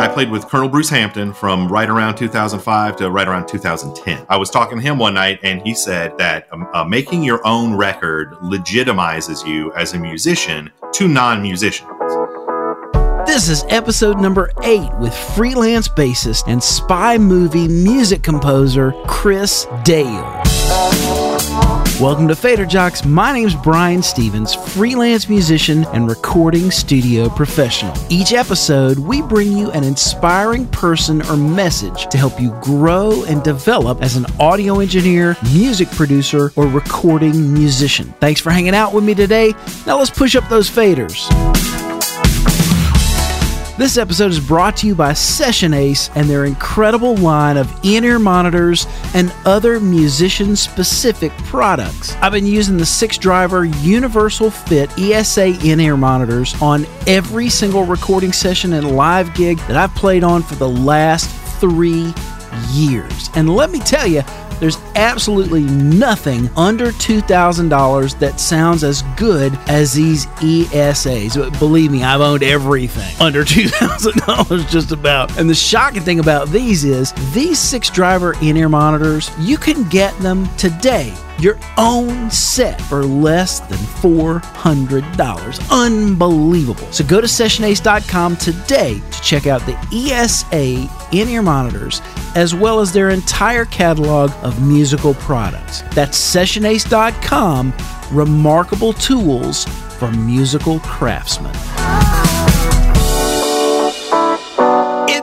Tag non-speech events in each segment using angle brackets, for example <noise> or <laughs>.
I played with Colonel Bruce Hampton from right around 2005 to right around 2010. I was talking to him one night, and he said that um, uh, making your own record legitimizes you as a musician to non musicians. This is episode number eight with freelance bassist and spy movie music composer Chris Dale. Welcome to Fader Jocks. My name's Brian Stevens, freelance musician and recording studio professional. Each episode, we bring you an inspiring person or message to help you grow and develop as an audio engineer, music producer, or recording musician. Thanks for hanging out with me today. Now let's push up those faders. This episode is brought to you by Session Ace and their incredible line of in ear monitors and other musician specific products. I've been using the six driver Universal Fit ESA in ear monitors on every single recording session and live gig that I've played on for the last three years. And let me tell you, there's absolutely nothing under $2,000 that sounds as good as these ESAs. Believe me, I've owned everything under $2,000 <laughs> just about. And the shocking thing about these is these six driver in ear monitors, you can get them today your own set for less than $400. Unbelievable. So go to sessionace.com today to check out the ESA in ear monitors as well as their entire catalog of musical products. That's sessionace.com, remarkable tools for musical craftsmen.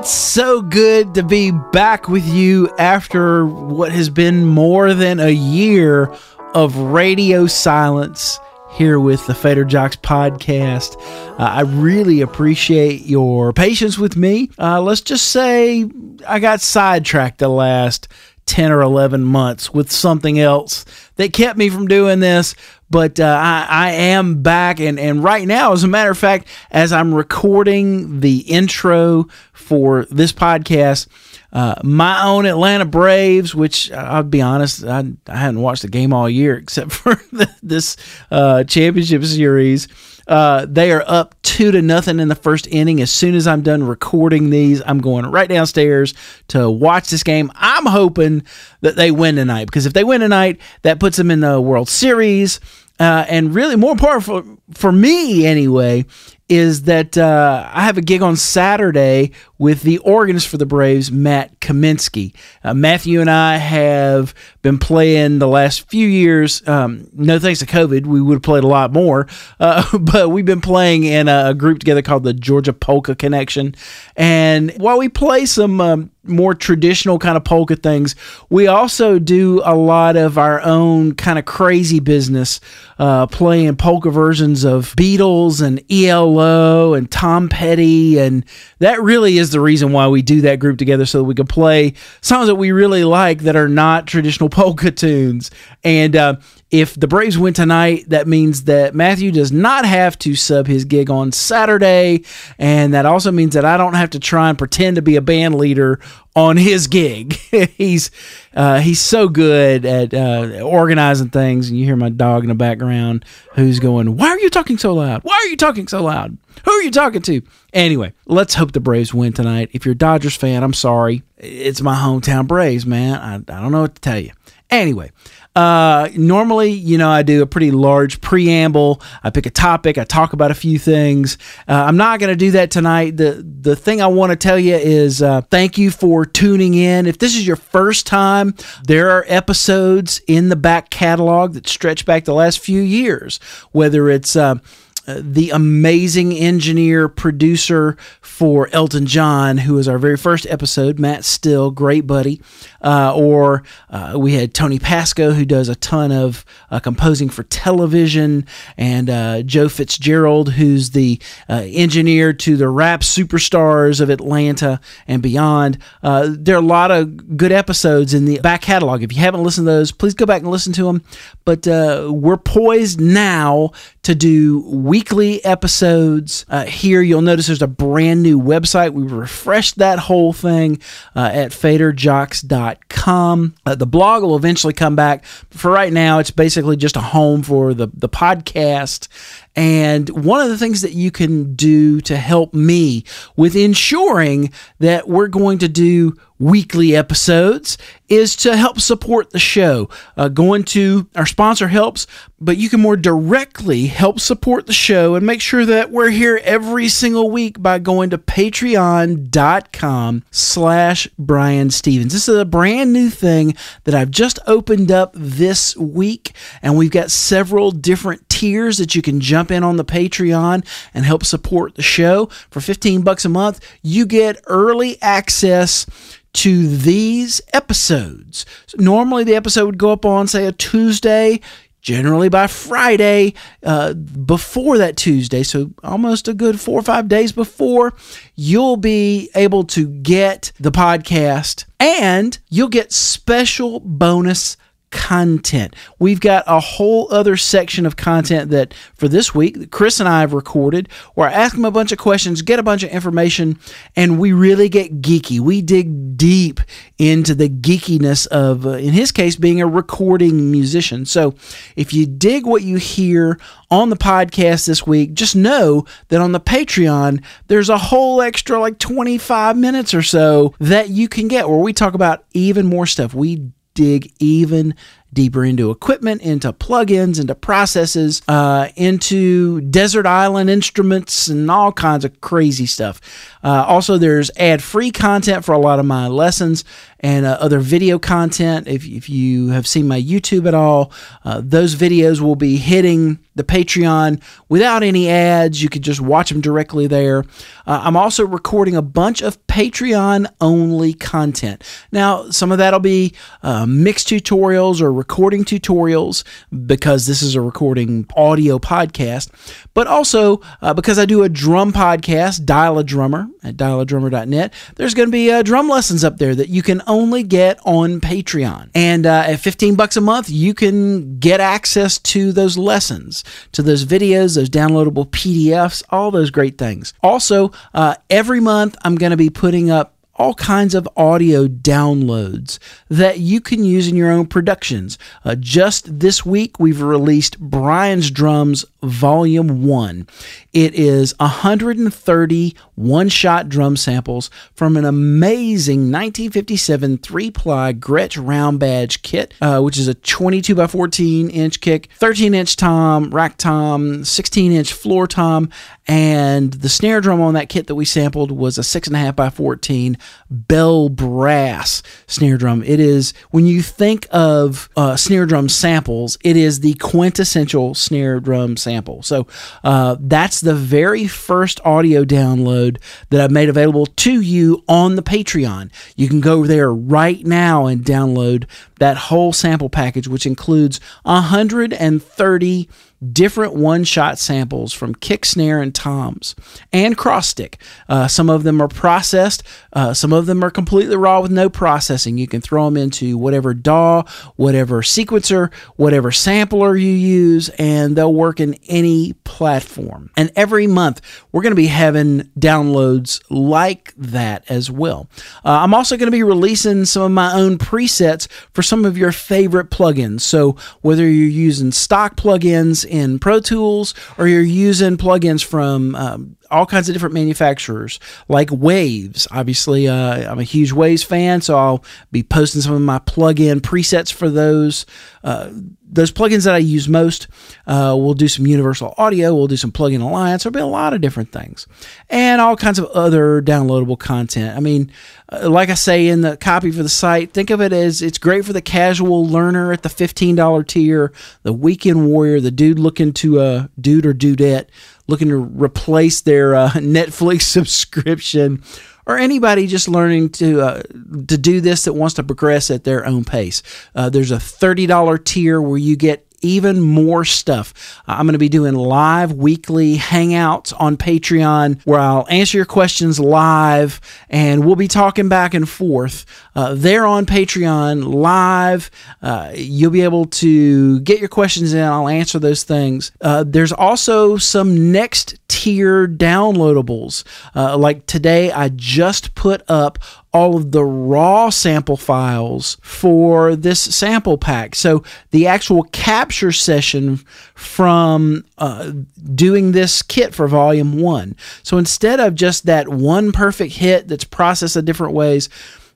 It's so good to be back with you after what has been more than a year of radio silence here with the Fader Jocks podcast. Uh, I really appreciate your patience with me. Uh, let's just say I got sidetracked the last 10 or 11 months with something else that kept me from doing this. But uh, I, I am back, and, and right now, as a matter of fact, as I'm recording the intro for this podcast, uh, my own Atlanta Braves, which I'll be honest, I, I hadn't watched the game all year <laughs> except for the, <laughs> this uh, championship series. Uh, they are up two to nothing in the first inning. As soon as I'm done recording these, I'm going right downstairs to watch this game. I'm hoping that they win tonight because if they win tonight, that puts them in the World Series. Uh, and really, more important for, for me anyway, is that uh, I have a gig on Saturday with the organist for the Braves, Matt Kaminski. Uh, Matthew and I have been playing the last few years. Um, no thanks to COVID, we would have played a lot more, uh, <laughs> but we've been playing in a, group together called the Georgia Polka Connection. And while we play some um, more traditional kind of polka things, we also do a lot of our own kind of crazy business, uh, playing polka versions of Beatles and ELO and Tom Petty. And that really is is the reason why we do that group together so that we can play songs that we really like that are not traditional <laughs> polka tunes. And uh, if the Braves win tonight, that means that Matthew does not have to sub his gig on Saturday. And that also means that I don't have to try and pretend to be a band leader on his gig. <laughs> he's uh, he's so good at uh, organizing things. And you hear my dog in the background who's going, Why are you talking so loud? Why are you talking so loud? Who are you talking to? Anyway, let's hope the Braves win tonight. If you're a Dodgers fan, I'm sorry. It's my hometown Braves, man. I, I don't know what to tell you. Anyway, uh, normally, you know, I do a pretty large preamble. I pick a topic. I talk about a few things. Uh, I'm not going to do that tonight. The the thing I want to tell you is uh, thank you for tuning in. If this is your first time, there are episodes in the back catalog that stretch back the last few years. Whether it's uh, the amazing engineer producer for Elton John, who was our very first episode, Matt Still, great buddy. Uh, or uh, we had Tony Pasco, who does a ton of uh, composing for television, and uh, Joe Fitzgerald, who's the uh, engineer to the rap superstars of Atlanta and beyond. Uh, there are a lot of good episodes in the back catalog. If you haven't listened to those, please go back and listen to them. But we're poised now to do weekly episodes. here, you'll notice there's a brand new website. We refreshed that whole thing at faderjocks.com. Uh, the blog will eventually come back. For right now, it's basically just a home for the, the podcast And one of the things that you can do to help me with ensuring that we're going to do weekly episodes is to help support the show. Uh, going to our sponsor helps, but you can more directly help support the show and make sure that we're here every single week by going to patreon.com slash Brian Stevens. This is a brand new thing that I've just opened up this week, and we've got several different tiers that you can jump in on the Patreon and help support the show. For 15 bucks a month, you get early access to these episodes. So normally, the episode would go up on, say, a Tuesday generally by Friday uh, before that Tuesday, so almost a good four or five days before, you'll be able to get the podcast and you'll get special bonus content. We've got a whole other section of content that for this week, Chris and I have recorded where I ask them a bunch of questions, get a bunch of information, and we really get geeky. We dig deep into the geekiness of, uh, in his case, being a recording musician. So if you dig what you hear on the podcast this week, just know that on the Patreon, there's a whole extra like 25 minutes or so that you can get where we talk about even more stuff. We dig even deeper into equipment, into plugins, into processes, uh, into desert island instruments, and all kinds of crazy stuff. Uh, also, there's ad free content for a lot of my lessons and uh, other video content. If, if you have seen my YouTube at all, uh, those videos will be hitting the Patreon without any ads. You could just watch them directly there. Uh, I'm also recording a bunch of Patreon only content. Now, some of that'll be uh, mixed tutorials or recording tutorials because this is a recording audio podcast, but also uh, because I do a drum podcast, Dial a Drummer at dialadrummer.net. There's going to be uh, drum lessons up there that you can only get on Patreon. And uh, at 15 bucks a month, you can get access to those lessons, to those videos, those downloadable PDFs, all those great things. Also, uh, every month, I'm going to be putting up all kinds of audio downloads that you can use in your own productions. Uh, just this week, we've released Brian's Drums Volume 1. It is 130 one shot drum samples from an amazing 1957 three ply Gretsch round badge kit, uh, which is a 22 by 14 inch kick, 13 inch tom, rack tom, 16 inch floor tom, and the snare drum on that kit that we sampled was a 6.5 by 14 bell brass snare drum. It is, when you think of uh, snare drum samples, it is the quintessential snare drum sample. So uh, that's the very first audio download that I've made available to you on the Patreon. You can go there right now and download that whole sample package, which includes 130 different one shot samples from kick, snare, and toms, and cross stick. Uh, some of them are processed, uh, some of them are completely raw with no processing. You can throw them into whatever DAW, whatever sequencer, whatever sampler you use, and they'll work in any platform. And every month, we're going to be having downloads like that as well. Uh, I'm also going to be releasing some of my own presets for some of your favorite plugins. So whether you're using stock plugins, in Pro Tools or you're using plugins from um, all kinds of different manufacturers like Waves. Obviously, uh, I'm a huge Waves fan, so I'll be posting some of my plugin presets for those. Uh, those plugins that I use most, uh, we'll do some Universal Audio, we'll do some Plugin Alliance, there'll be a lot of different things, and all kinds of other downloadable content. I mean, uh, like I say in the copy for the site, think of it as it's great for the casual learner at the $15 tier, the weekend warrior, the dude looking to a dude or dudette looking to replace their uh, <laughs> Netflix <laughs> subscription, or anybody just learning to uh, to do this that wants to progress at their own pace. Uh, there's a thirty dollar tier where you get even more stuff. I'm going to be doing live weekly hangouts on Patreon where I'll answer your questions live and we'll be talking back and forth. Uh, there on Patreon live. Uh, you'll be able to get your questions in. I'll answer those things. Uh, there's also some next tier downloadables. Uh, like today, I just put up all of the raw sample files for this sample pack. So the actual capture session from uh, doing this kit for volume one. So instead of just that one perfect hit that's processed in different ways,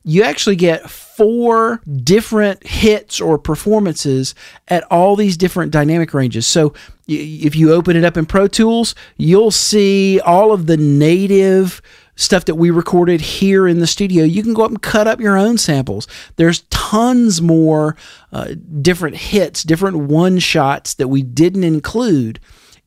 you actually get four different hits or performances at all these different dynamic ranges. So if you open it up in Pro Tools, you'll see all of the native stuff that we recorded here in the studio. You can go up and cut up your own samples. There's tons more uh, different hits, different one shots that we didn't include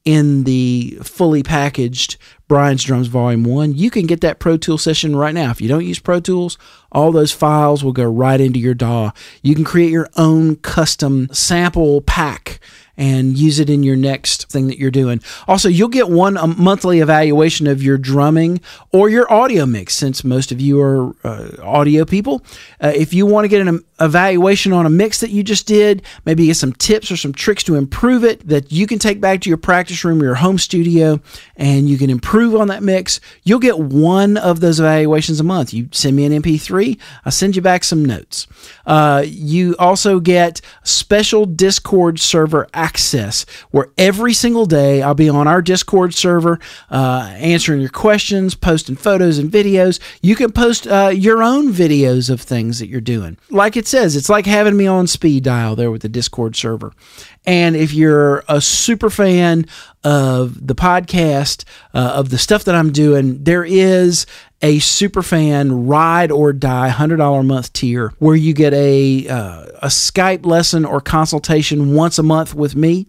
in the fully packaged Brian's Drums Volume 1. You can get that Pro Tool session right now. If you don't use Pro Tools, all those files will go right into your DAW. You can create your own custom sample pack and use it in your next thing that you're doing. Also, you'll get one monthly evaluation of your drumming or your audio mix, since most of you are uh, audio people. Uh, if you want to get an evaluation on a mix that you just did, maybe get some tips or some tricks to improve it that you can take back to your practice room or your home studio and you can improve on that mix, you'll get one of those evaluations a month. You send me an MP3, I'll send you back some notes. Uh, you also get special Discord server access where every single day I'll be on our Discord server uh, answering your questions, posting photos and videos. You can post uh, your own videos of things that you're doing. Like it says, it's like having me on speed dial there with the Discord server. And if you're a super fan of the podcast, uh, of the stuff that I'm doing, there is a super fan ride or die $100 a month tier where you get a, uh, a Skype lesson or consultation once a month with me.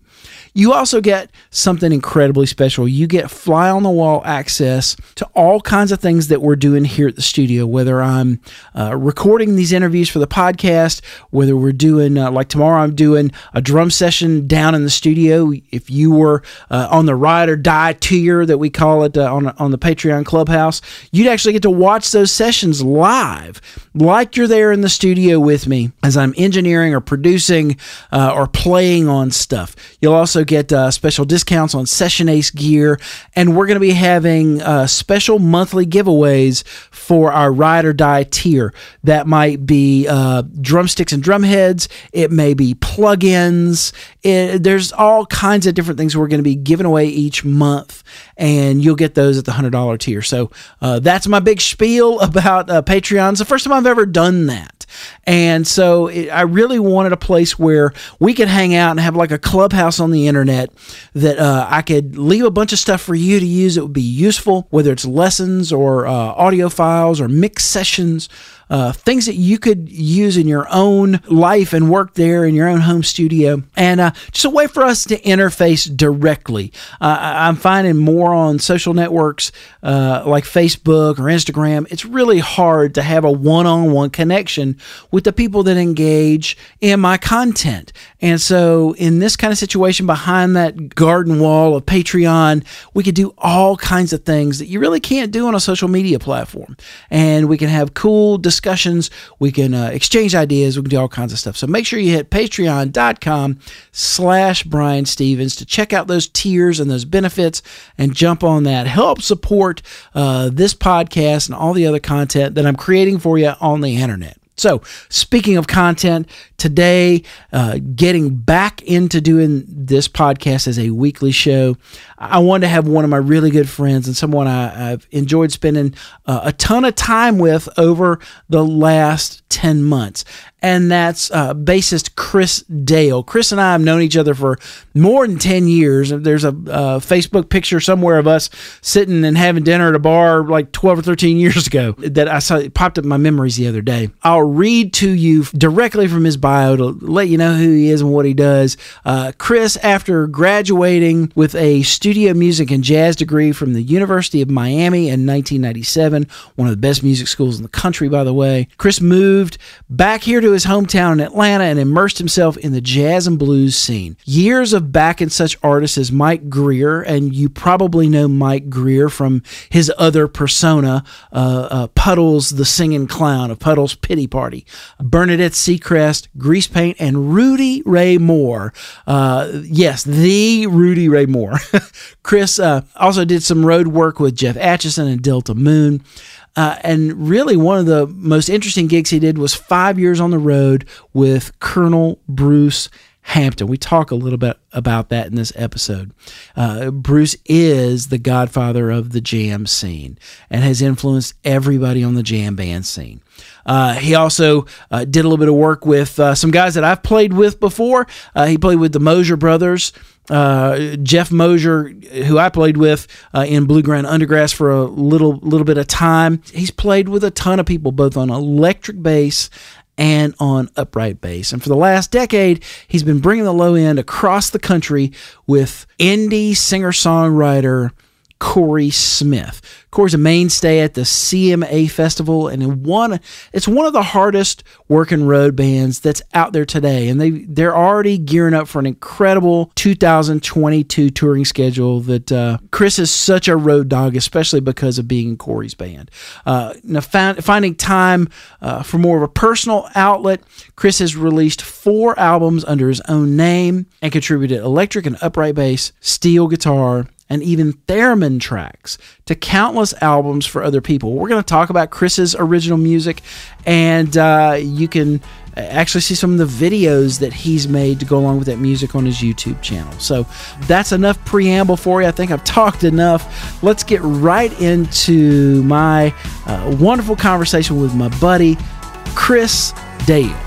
You also get something incredibly special. You get fly on the wall access to all kinds of things that we're doing here at the studio, whether I'm uh, recording these interviews for the podcast, whether we're doing, uh, like tomorrow, I'm doing a drum session down in the studio. If you were uh, on the ride or die tier that we call it uh, on, on the Patreon Clubhouse, you'd actually get to watch those sessions live, like you're there in the studio with me as I'm engineering or producing uh, or playing on stuff. You'll also get uh, special discounts on Session Ace gear, and we're going to be having uh, special monthly giveaways for our ride or die tier. That might be uh, drumsticks and drumheads. It may be plugins. It, there's all kinds of different things we're going to be giving away each month, and you'll get those at the hundred dollar tier. So uh, that's my big spiel <laughs> about uh, Patreon. It's the first time I've ever done that, and so it, I really wanted a place where we could hang out and have like a clubhouse on the internet that uh, I could leave a bunch of stuff for you to use. It would be useful, whether it's lessons or uh, audio files or mix sessions uh, things that you could use in your own life and work there in your own home studio, and uh, just a way for us to interface directly. Uh, I'm finding more on social networks uh, like Facebook or Instagram. It's really hard to have a one on one connection with the people that engage in my content. And so, in this kind of situation, behind that garden wall of Patreon, we could do all kinds of things that you really can't do on a social media platform. And we can have cool discussions discussions. We can uh, exchange ideas. We can do all kinds of stuff. So make sure you hit patreon.com slash Brian Stevens to check out those tiers and those benefits and jump on that. Help support uh, this podcast and all the other content that I'm creating for you on the internet. So, speaking of content, today, uh, getting back into doing this podcast as a weekly show, I wanted to have one of my really good friends and someone I, have enjoyed spending uh, a ton of time with over the last 10 months and that's uh, bassist Chris Dale. Chris and I have known each other for more than 10 years. There's a uh, Facebook picture somewhere of us sitting and having dinner at a bar like 12 or 13 years ago that I saw it popped up in my memories the other day. I'll read to you directly from his bio to let you know who he is and what he does. Uh, Chris, after graduating with a studio music and jazz degree from the University of Miami in 1997, one of the best music schools in the country, by the way, Chris moved back here to his hometown in Atlanta and immersed himself in the jazz and blues scene. Years of backing such artists as Mike Geier, and you probably know Mike Geier from his other persona, uh, uh, Puddles the Singing Clown of Puddles Pity Party, Bernadette Seacrest, Grease Paint, and Rudy Ray Moore. Uh, yes, the Rudy Ray Moore. <laughs> Chris uh, also did some road work with Jeff Atchison and Delta Moon. Uh, and really, one of the most interesting gigs he did was five years on the road with Colonel Bruce Hampton. We talk a little bit about that in this episode. Uh, Bruce is the godfather of the jam scene and has influenced everybody on the jam band scene. Uh, he also uh, did a little bit of work with uh, some guys that I've played with before. Uh, he played with the Mosier brothers. Uh, Jeff Mosier, who I played with uh, in Blueground Undergrass for a little little bit of time, he's played with a ton of people, both on electric bass and on upright bass. And for the last decade, he's been bringing the low end across the country with indie singer songwriter Corey Smith. Corey's a mainstay at the CMA Festival, and one it's one of the hardest working road bands that's out there today. And they they're already gearing up for an incredible 2022 touring schedule. That uh, Chris is such a road dog, especially because of being in Corey's band. Uh, now, finding time uh, for more of a personal outlet, Chris has released four albums under his own name and contributed electric and upright bass, steel guitar and even theremin tracks to countless albums for other people. We're going to talk about Chris's original music, and uh, you can actually see some of the videos that he's made to go along with that music on his YouTube channel. So that's enough preamble for you. I think I've talked enough. Let's get right into my uh, wonderful conversation with my buddy, Chris Dale.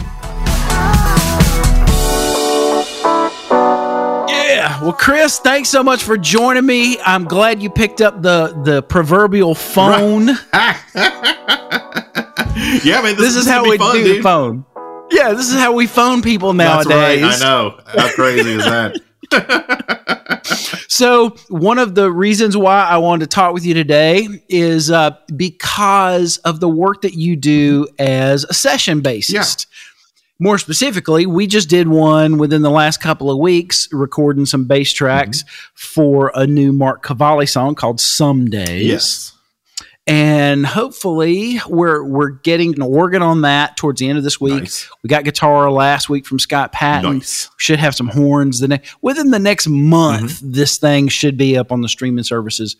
Well, Chris, thanks so much for joining me. I'm glad you picked up the the proverbial phone. <laughs> yeah, man. This, is how we fun, do dude. the phone. Yeah, this is how we phone people nowadays. right. I know. How crazy is that? <laughs> So, one of the reasons why I wanted to talk with you today is uh, because of the work that you do as a session bassist. More specifically, we just did one within the last couple of weeks, recording some bass tracks for a new Mark Cavalli song called "Some Days." yes. and hopefully we're we're getting an organ on that towards the end of this week. Nice. We got guitar last week from Scott Patton. Nice. Should have some horns the next within the next month. Mm-hmm. This thing should be up on the streaming services.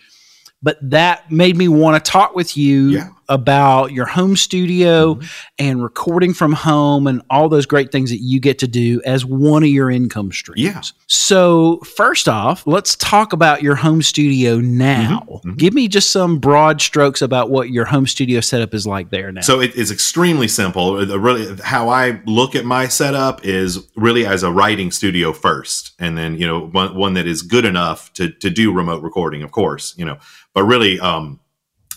But that made me want to talk with you Yeah. About your home studio Mhm. and recording from home and all those great things that you get to do as one of your income streams. Yeah. So, first off, let's talk about your home studio now. Mhm. Give me just some broad strokes about what your home studio setup is like there now. So it is extremely simple. Really, how I look at my setup is really as a writing studio first, and then you know one, one that is good enough to to do remote recording, of course. You know, but really, um,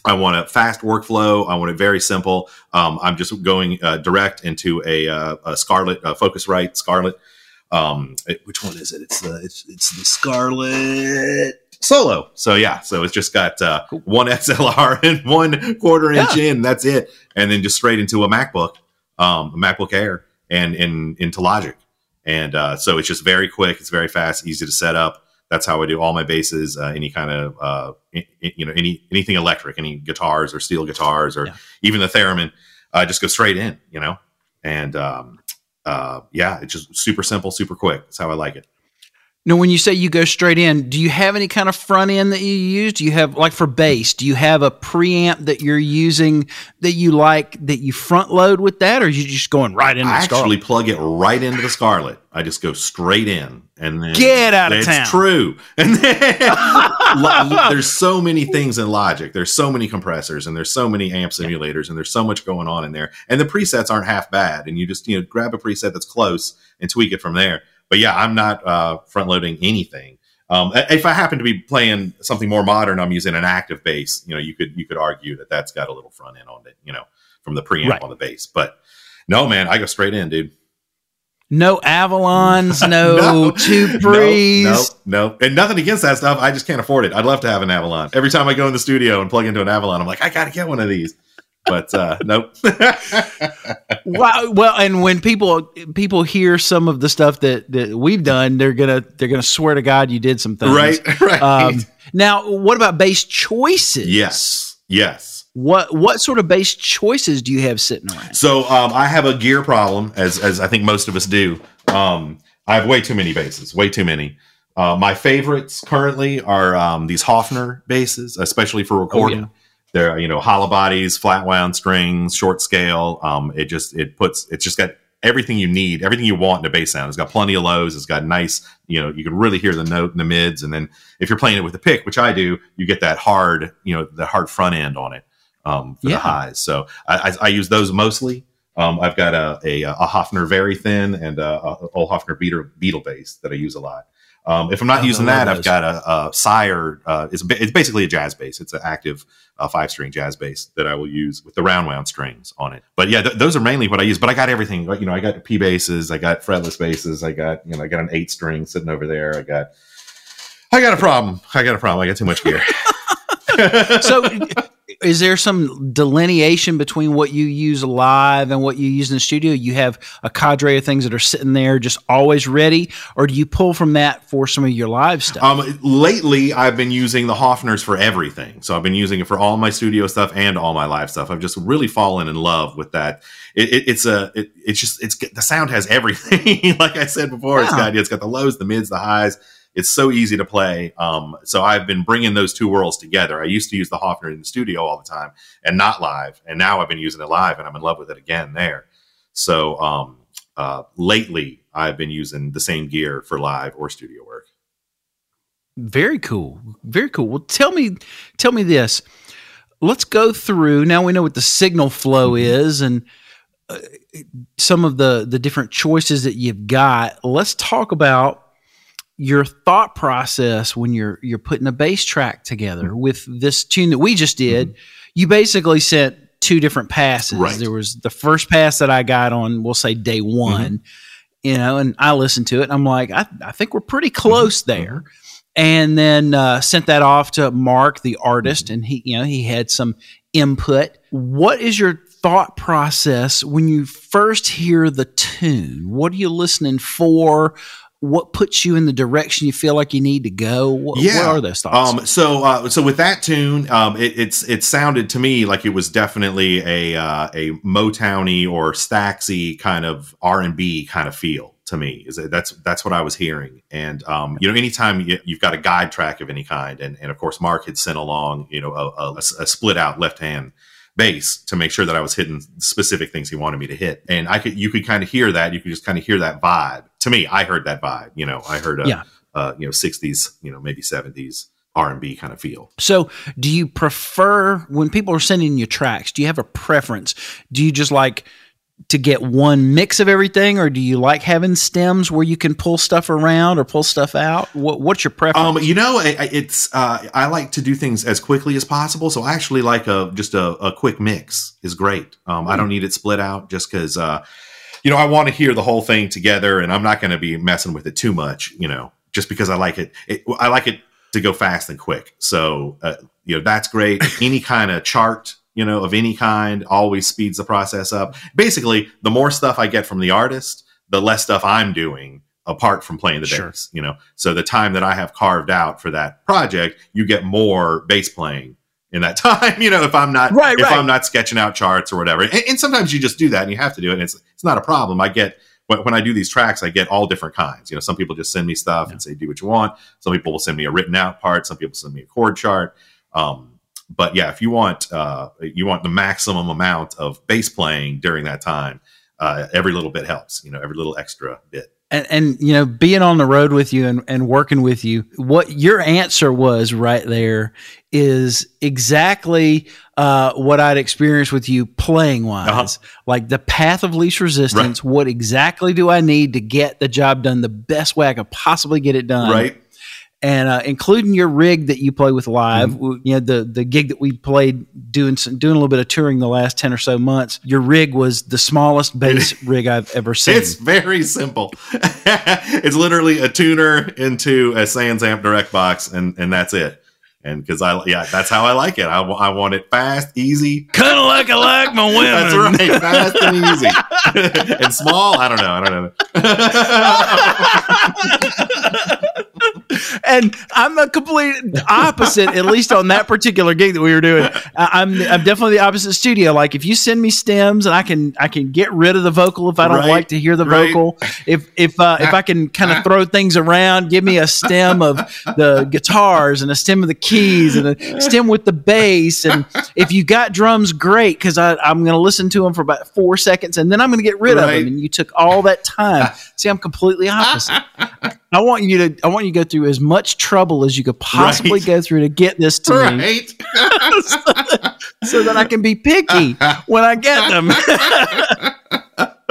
I want a fast workflow. I want it very simple. Um, I'm just going uh, direct into a, uh, a Scarlett uh, Focusrite Scarlett. Um, it- which one is it? It's the it's, it's the Scarlett Solo. So yeah, so it's just got uh, one XLR and <laughs> one quarter inch in. That's it, and then just straight into a MacBook, um, a MacBook Air, and in into Logic. And uh, so it's just very quick. It's very fast, easy to set up. That's how I do all my basses. Uh, any kind of uh, i- i- you know any anything electric, any guitars or steel guitars or Yeah. even the theremin, uh, just go straight in. You know, and um, uh, yeah, it's just super simple, super quick. That's how I like it. Now, when you say you go straight in, do you have any kind of front end that you use? Do you have, like for bass, do you have a preamp that you're using that you like that you front load with that, or are you just going right into I the Scarlett? actually plug it right into the Scarlett. I just go straight in, and then Get out of it's town. true. <laughs> And then there's so many things in Logic. There's so many compressors, and there's so many amp simulators, and there's so much going on in there. And the presets aren't half bad. And you just you know grab a preset that's close and tweak it from there. But yeah, I'm not uh, front loading anything. Um, if I happen to be playing something more modern, I'm using an active bass. You know, you could you could argue that that's got a little front end on it. You know, from the preamp Right. on the bass. But no, man, I go straight in, dude. No Avalons, no, <laughs> No. Tupres. No, no, no, and nothing against that stuff. I just can't afford it. I'd love to have an Avalon. Every time I go in the studio and plug into an Avalon, I'm like, I got to get one of these. But uh, nope. <laughs> Wow. Well, and when people people hear some of the stuff that, that we've done, they're gonna they're gonna swear to God you did some things. right, <laughs> right. Um, now, what about bass choices? yes, yes. What what sort of bass choices do you have sitting around? So um, I have a gear problem, as as I think most of us do. Um, I have way too many basses, way too many. Uh, my favorites currently are um, these Hofner basses, especially for recording. They're you know hollow bodies, flat wound strings, short scale. Um, it just it puts it's just got everything you need, everything you want in a bass sound. It's got plenty of lows. It's got nice, you know, you can really hear the note in the mids. And then if you're playing it with a pick, which I do, you get that hard, you know, the hard front end on it um, for Yeah. the highs. So I, I, I use those mostly. Um, I've got a, a, a Hofner Verythin and a, a old Hofner beater, Beatle bass that I use a lot. Um, if I'm not using that, I've got a, a Sire. Uh, it's, it's basically a jazz bass. It's an active uh, five string jazz bass that I will use with the round wound strings on it. But yeah, th- those are mainly what I use. But I got everything. Like, You know, I got P basses, I got fretless basses, I got you know, I got an eight string sitting over there. I got, I got a problem. I got a problem. I got too much gear. <laughs> so <laughs> is there some delineation between what you use live and what you use in the studio you have a cadre of things that are sitting there just always ready or do you pull from that for some of your live stuff Um, lately, I've been using the Hofners for everything. So I've been using it for all my studio stuff and all my live stuff. I've just really fallen in love with that. It, it, it's a, it, it's just, it's the sound has everything. <laughs> like I said before, it's got, it's got the lows, the mids, the highs. It's so easy to play. Um, so I've been bringing those two worlds together. I used to use the Hofner in the studio all the time and not live, and now I've been using it live, and I'm in love with it again there. So um, uh, lately, I've been using the same gear for live or studio work. very cool very cool well tell me tell me this let's go through now we know what the signal flow is and uh, some of the the different choices that you've got let's talk about your thought process when you're you're putting a bass track together mm-hmm. with this tune that we just did mm-hmm. you basically sent two different passes Right. there was the first pass that i got on we'll say day mm-hmm. one you know and i listened to it and i'm like i, I think we're pretty close there and then uh, sent that off to Mark, the artist, and he, you know, he had some input. What is your thought process when you first hear the tune? What are you listening for? What puts you in the direction you feel like you need to go? What, what are those thoughts? Um, so, uh, so with that tune, um, it, it's it sounded to me like it was definitely a uh, a Motowny or Staxy kind of R and B kind of feel to me. Is that that's that's what I was hearing. And um, you know, anytime you, you've got a guide track of any kind, and and of course Mark had sent along, you know, a, a, a split out left hand bass to make sure that I was hitting specific things he wanted me to hit. And I could you could kind of hear that. You could just kind of hear that vibe. To me, I heard that vibe. You know, I heard a Yeah. uh, you know, 60s, you know, maybe 70s R&B kind of feel. So, do you prefer when people are sending you tracks? Do you have a preference? Do you just like to get one mix of everything, or do you like having stems where you can pull stuff around or pull stuff out? What, what's your preference? Um, you know, it's uh, I like to do things as quickly as possible, so I actually like a just a, a quick mix is great. Um, I don't need it split out just because uh, you know I want to hear the whole thing together, and I'm not going to be messing with it too much. You know, just because I like it, it I like it to go fast and quick. So uh, you know that's great. Any kind of chart. You know, of any kind, always speeds the process up. Basically, the more stuff I get from the artist, the less stuff I'm doing apart from playing the Sure. bass. You know, so the time that I have carved out for that project, you get more bass playing in that <laughs> time. You know, if I'm not Right, if right. I'm not sketching out charts or whatever, and, and sometimes you just do that and you have to do it. And it's it's not a problem. I get when, when I do these tracks, I get all different kinds. You know, some people just send me stuff and say do what you want. Some people will send me a written out part. Some people send me a chord chart. Um, but yeah, if you want uh, you want the maximum amount of bass playing during that time, uh, every little bit helps. You know, every little extra bit. and, and you know being on the road with you and, and working with you what your answer was right there is exactly uh, what i'd experienced with you playing wise Uh-huh. like the path of least resistance what exactly do i need to get the job done the best way i could possibly get it done right? And uh, including your rig that you play with live, Mm-hmm. you know the the gig that we played doing some, doing a little bit of touring the last ten or so months. Your rig was the smallest bass <laughs> rig I've ever seen. It's very simple. <laughs> it's literally a tuner into a SansAmp Direct Box, and and that's it. And because I yeah, that's how I like it. I, I want it fast, easy. kind of like I like my <laughs> women. That's right, fast and easy, and small. I don't know. I don't know. And I'm the complete opposite, at least on that particular gig that we were doing. I'm I'm definitely the opposite studio. Like if you send me stems and I can I can get rid of the vocal if I don't Right, like to hear the right. vocal. If if uh, if I can kind of <laughs> throw things around, give me a stem of the guitars and a stem of the keys and a stem with the bass. And if you got drums, great because I'm going to listen to them for about four seconds and then I'm going to get rid of them. And you took all that time. See, I'm completely opposite. <laughs> I want you to I want you to go through as much trouble as you could possibly Right. go through to get this to me right. <laughs> <laughs> so that I can be picky when I get them. <laughs>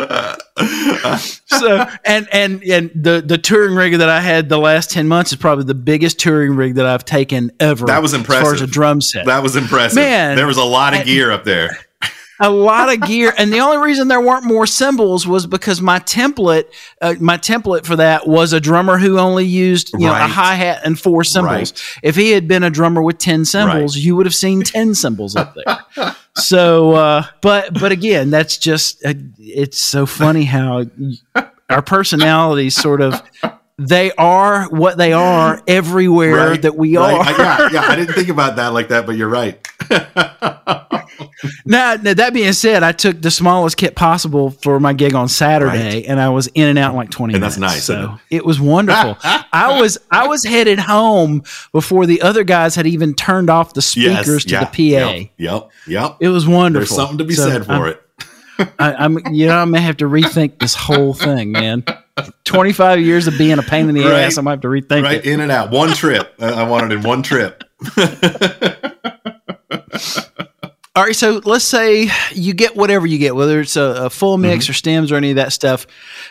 so and and and the the touring rig that I had the last ten months is probably the biggest touring rig that I've taken ever. That was as far as a impressive. drum set. that was impressive. Man. there was a lot of gear up there. A lot of gear, and the only reason there weren't more cymbals was because my template, uh, my template for that was a drummer who only used you know a hi hat and four cymbals. Right. If he had been a drummer with ten cymbals, you would have seen ten cymbals up there. So, uh, but but again, that's just uh, it's so funny how our personalities sort of they are what they are <laughs> everywhere Right, that we right. are. I, yeah, yeah. I didn't think about that like that, but you're right. Now, now, that being said, I took the smallest kit possible for my gig on Saturday, and I was in and out in like twenty And minutes. that's nice, So isn't it was wonderful. <laughs> I was I was headed home before the other guys had even turned off the yes. speakers to yeah, the PA. Yep. Yep. yep. It was wonderful. There's something to be So said for I'm, it. <laughs> I, I'm you know I may have to rethink this whole thing, man. Twenty five years of being a pain in the Right. ass, I might have to rethink Right it. in and out. One trip. I wanted in one trip. <laughs> All right, so let's say you get whatever you get, whether it's a, a full mix Mm-hmm. or stems or any of that stuff.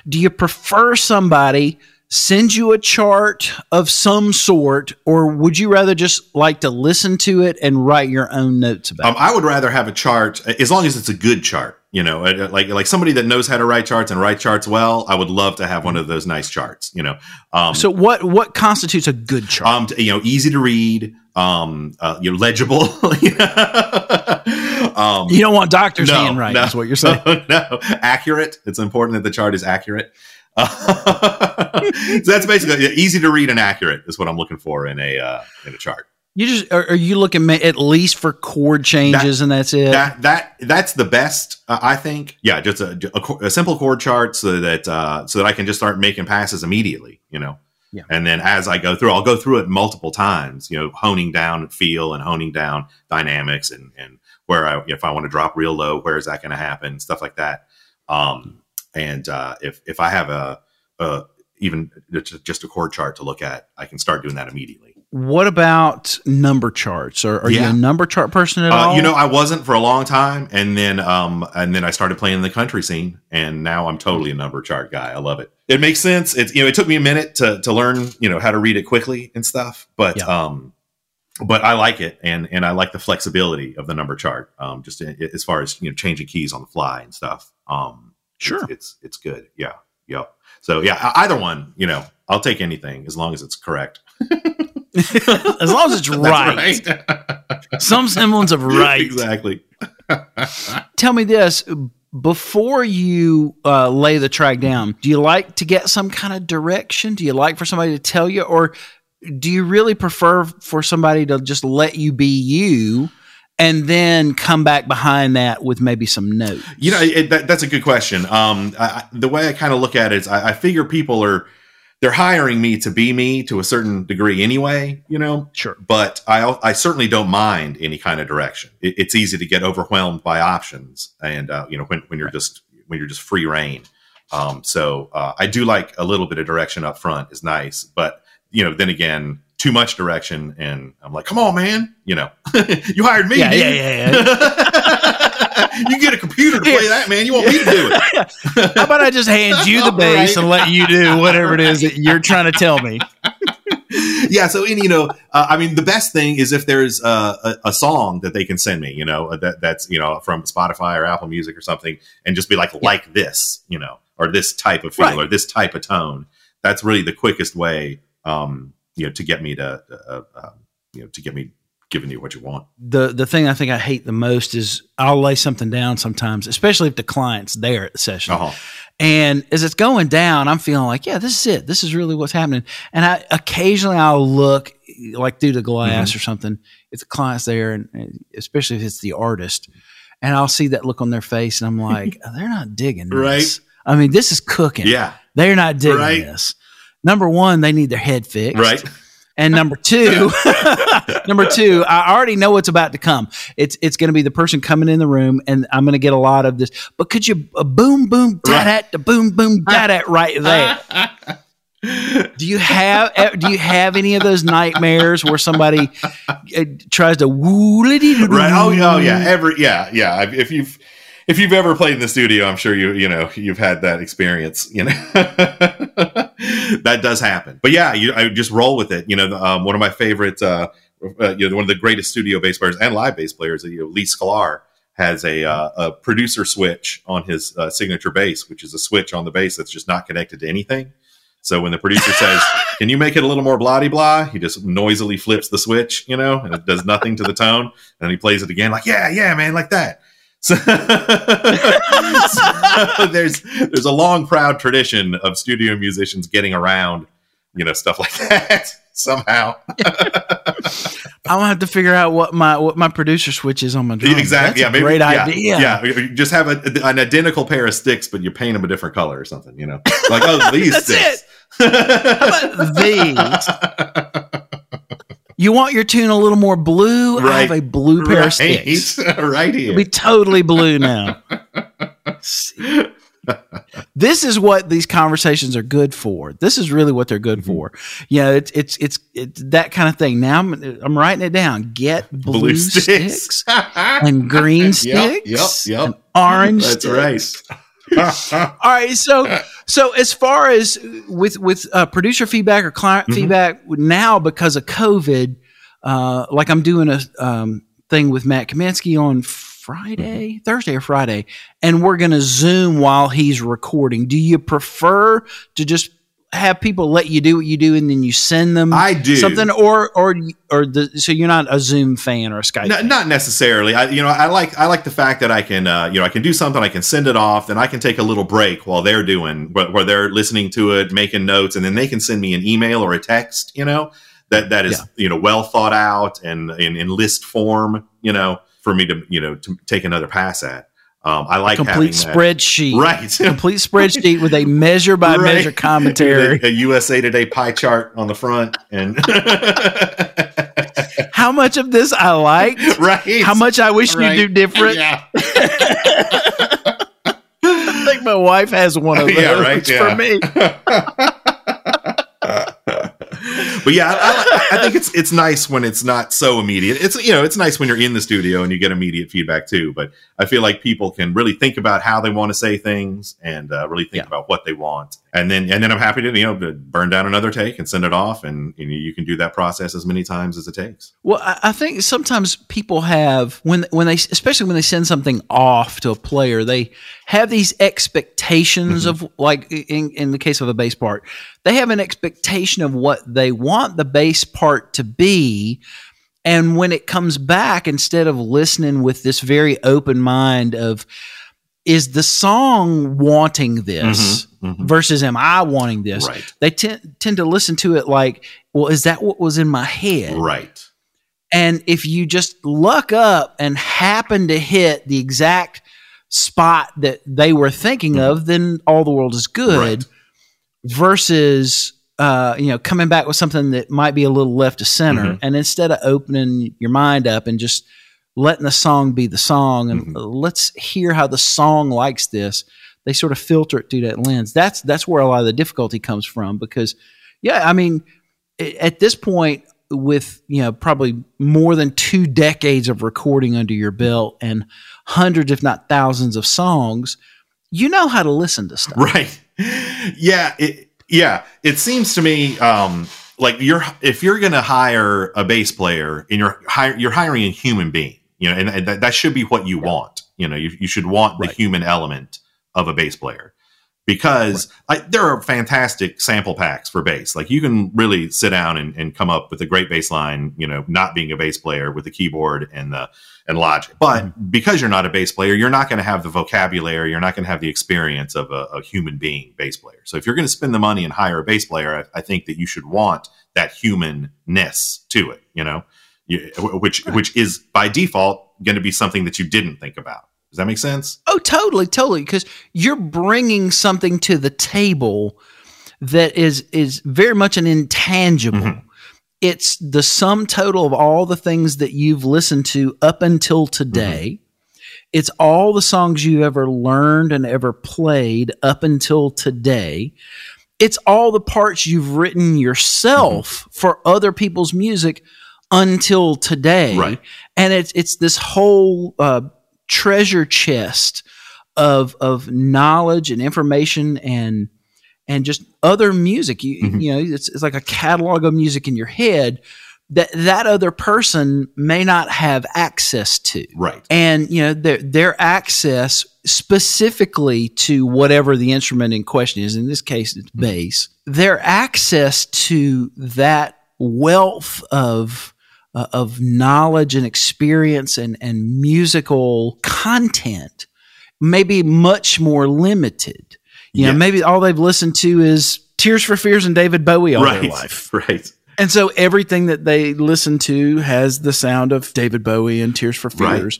Do you prefer somebody send you a chart of some sort, or would you rather just like to listen to it and write your own notes about Um, I would rather have a chart as long as it's a good chart. You know, uh, like like somebody that knows how to write charts and write charts well. I would love to have one of those nice charts. You know, um. So, what what constitutes a good chart? um, you know, easy to read, um, uh, you know, legible. <laughs> you know? um, you don't want doctor's no, handwriting, no, is what you're saying. No, <laughs> no, accurate. It's important that the chart is accurate. <laughs> so that's basically easy to read and accurate is what I'm looking for in a uh, in a chart. You just are, are you looking at least for chord changes and that's it? that that that's the best uh, i think yeah just a, a, a simple chord chart so that uh, so that i can just start making passes immediately you know Yeah. and then as i go through i'll go through it multiple times you know honing down feel and honing down dynamics and and where i if i want to drop real low where is that going to happen stuff like that um and uh if if i have a uh even just a chord chart to look at i can start doing that immediately what about number charts? Or are you a number chart person at Uh, all? you know, I wasn't for a long time, and then um, and then I started playing in the country scene, and now I'm totally a number chart guy. I love it. It makes sense. It's you know, it took me a minute to to learn you know how to read it quickly and stuff, but Yeah. um, but I like it, and and I like the flexibility of the number chart. Um, just i- as far as you know, changing keys on the fly and stuff. Um, Sure. it's it's, it's good. Yeah, yep. So yeah, either one, you know, I'll take anything as long as it's correct. <laughs> <laughs> as long as it's <laughs> right. That's <laughs> Some semblance of right. exactly. Tell me this before you uh, lay the track down, do you like to get some kind of direction? Do you like for somebody to tell you, or do you really prefer for somebody to just let you be you and then come back behind that with maybe some notes? You know, it, that, that's a good question. Um, I, I- the way I kind of look at it is, I, I figure people are they're hiring me to be me to a certain degree anyway. You know, Sure. but I I certainly don't mind any kind of direction. It, it's easy to get overwhelmed by options, and uh, you know when when you're just when you're just free reign. Um, so uh, I do like a little bit of direction up front is nice, but you know then again too much direction and I'm like, come on, man, you know, <laughs> you hired me, Yeah, dude. yeah, yeah, <laughs> you get a computer to play that, man. You want me to do it? <laughs> How about I just hand you the bass <laughs> Right. and let you do whatever it is that you're trying to tell me? <laughs> yeah. So, and, you know, uh, I mean, the best thing is if there's uh, a, a song that they can send me, you know, that that's you know from Spotify or Apple Music or something, and just be like, like this, you know, or this type of feel Right. or this type of tone. That's really the quickest way, um, you know, to get me to, uh, uh, you know, to get me giving you what you want. the the thing I think I hate the most is I'll lay something down sometimes, especially if the client's there at the session, Uh-huh. And as it's going down, I'm feeling like, yeah, this is it. This is really what's happening. And I occasionally I'll look like through the glass mm-hmm. or something if the client's there, and especially if it's the artist, and I'll see that look on their face, and I'm <laughs> like, they're not digging this. Right. I mean, this is cooking. Yeah. They're not digging right. this. Number one, they need their head fixed. Right. And number two, <laughs> number two, I already know what's about to come. It's it's going to be the person coming in the room, and I'm going to get a lot of this. But could you uh, boom boom da da, the boom boom da da right there? do you have do you have any of those nightmares where somebody uh, tries to woo right? Oh, oh yeah, every yeah yeah. If you've if you've ever played in the studio, I'm sure you you know you've had that experience. You know <laughs> <laughs> that does happen. But yeah, you, I just roll with it. You know, um, one of my favorite, uh, uh, you know, one of the greatest studio bass players and live bass players, you know, Lee Sklar has a, uh, a producer switch on his uh, signature bass, which is a switch on the bass that's just not connected to anything. So when the producer says, <laughs> "Can you make it a little more blah blah?" He just noisily flips the switch, you know, and it does nothing to the tone. And he plays it again, like, "Yeah, yeah, man, like that." So, so, there's there's a long proud tradition of studio musicians getting around, you know, stuff like that <laughs> somehow. <laughs> I'm gonna have to figure out what my what my producer switch is on my drum. Exactly. That's yeah, maybe, great yeah, idea. Yeah, just have a, an identical pair of sticks, but you paint them a different color or something. You know, like oh these <laughs> That's sticks. It. How about these? You want your tune a little more blue? Right. I have a blue pair right. of sticks. <laughs> right here. It'll be totally blue now. <laughs> this is what these conversations are good for. This is really what they're good mm-hmm. for. Yeah, it's it's it's it's that kind of thing. Now I'm I'm writing it down. Get blue, blue sticks. sticks and green <laughs> sticks. Yep, yep, yep. orange. That's sticks. right. <laughs> All right, so so as far as with with uh, producer feedback or client mm-hmm. feedback now because of COVID, uh, like I'm doing a um, thing with Matt Kaminski on Friday, mm-hmm. Thursday or Friday, and we're going to Zoom while he's recording. Do you prefer to just have people let you do what you do and then you send them I do. something or or or the, so you're not a Zoom fan or a Skype no, not necessarily. I you know I like I like the fact that I can uh, you know I can do something I can send it off then I can take a little break while they're doing where they're listening to it making notes and then they can send me an email or a text you know that that is yeah. you know well thought out and in, in list form you know for me to you know to take another pass at um, I like a complete spreadsheet, right? complete spreadsheet with a <laughs> measure by right. measure commentary, <laughs> a, a USA Today pie chart on the front, and <laughs> how much of this I like, right? How much I wish right. you do different. Yeah. I think my wife has one of those yeah, right? yeah. for me but yeah, I, I, think it's it's nice when it's not so immediate. It's you know it's nice when you're in the studio and you get immediate feedback too. But I feel like people can really think about how they want to say things and uh, really think yeah. about what they want, and then and then I'm happy to you know to burn down another take and send it off, and you, know, you can do that process as many times as it takes. Well, I think sometimes people have when when they especially when they send something off to a player, they have these expectations mm-hmm. of like in, in the case of a bass part they have an expectation of what they want the bass part to be and when it comes back instead of listening with this very open mind of is the song wanting this mm-hmm, mm-hmm. versus am i wanting this right. they tend tend to listen to it like well is that what was in my head right and if you just luck up and happen to hit the exact spot that they were thinking mm-hmm. of, then all the world is good. Right. Versus, uh, you know, coming back with something that might be a little left of center, mm-hmm. and instead of opening your mind up and just letting the song be the song, and mm-hmm. let's hear how the song likes this, they sort of filter it through that lens. That's that's where a lot of the difficulty comes from because, yeah, I mean, at this point, with you know probably more than two decades of recording under your belt and hundreds, if not thousands, of songs, you know how to listen to stuff. Right. Yeah. It, yeah. It seems to me um, like you're if you're going to hire a bass player and you're hire, you're hiring a human being, you know, and, and that, that should be what you want. You know, you, you should want the right. human element of a bass player because I, there are fantastic sample packs for bass. Like you can really sit down and, and come up with a great bass line, you know, not being a bass player with the keyboard and the and logic. But Mm-hmm. because you're not a bass player, you're not going to have the vocabulary, you're not going to have the experience of a, a human being bass player. So if you're going to spend the money and hire a bass player, I, I think that you should want that humanness to it, you know, you, which which is by default going to be something that you didn't think about. Does that make sense? Oh, totally, totally. Because you're bringing something to the table that is is very much an intangible. Mhm. It's the sum total of all the things that you've listened to up until today. It's all the songs you've ever learned and ever played up until today. It's all the parts you've written yourself for other people's music until today. Right. And it's it's this whole uh, treasure chest of of knowledge and information and and just other music. You Mhm. you know, it's it's like a catalog of music in your head that that other person may not have access to. Right. And you know, their their access specifically to whatever the instrument in question is, in this case it's bass, their access to that wealth of uh, of knowledge and experience and, and musical content may be much more limited. You know, maybe all they've listened to is Tears for Fears and David Bowie all right. their life. <laughs> Right. And so everything that they listen to has the sound of David Bowie and Tears for Right. Fears.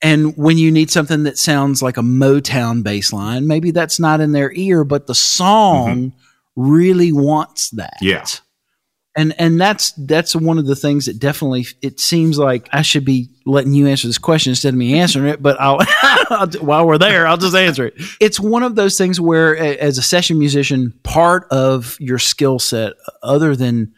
And when you need something that sounds like a Motown bass line, maybe that's not in their ear, but the song really wants that. Mm-hmm. Yeah. And and that's that's one of the things that definitely it seems like I should be letting you answer this question instead of me answering it, but I'll, <laughs> while we're there, I'll just answer it. It's one of those things where as a session musician, part of your skill set other than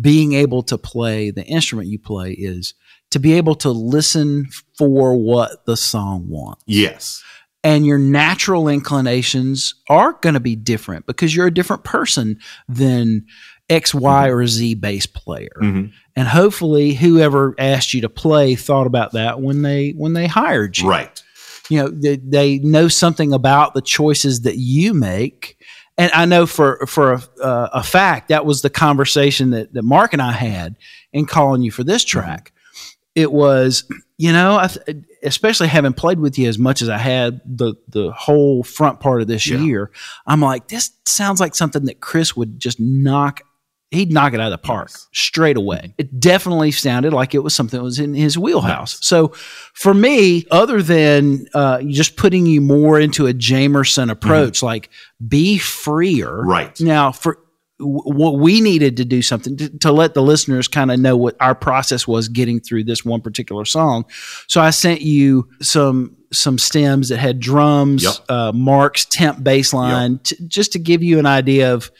being able to play the instrument you play is to be able to listen for what the song wants Yes. and your natural inclinations are going to be different because you're a different person than X, Y, or Z bass player. Mhm. And hopefully, whoever asked you to play thought about that when they when they hired you. Right. You know, they, they know something about the choices that you make. And I know for for a, uh, a fact that was the conversation that, that Mark and I had in calling you for this track. It was, you know, I th- especially having played with you as much as I had the the whole front part of this Yeah. year. I'm like, this sounds like something that Chris would just knock. He'd knock it out of the park Yes. straight away. It definitely sounded like it was something that was in his wheelhouse. Yes. So for me, other than uh, just putting you more into a Jamerson approach, like be freer. Right. Now, for what we needed to do something to, to let the listeners kind of know what our process was getting through this one particular song. So I sent you some some stems that had drums, Yep. uh, Mark's temp bass line, t- just to give you an idea of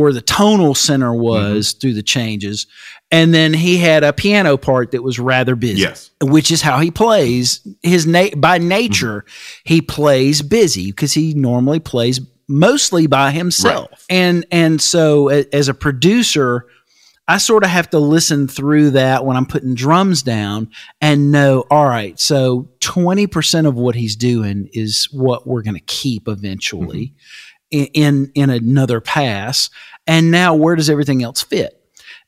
where the tonal center was Mm-hmm. through the changes. And then he had a piano part that was rather busy Yes. which is how he plays his na- by nature Mm-hmm. he plays busy because he normally plays mostly by himself Right. and and so a- as a producer I sort of have to listen through that when I'm putting drums down and know, all right, so 20% of what he's doing is what we're going to keep eventually in, in, in another pass. And now where does everything else fit?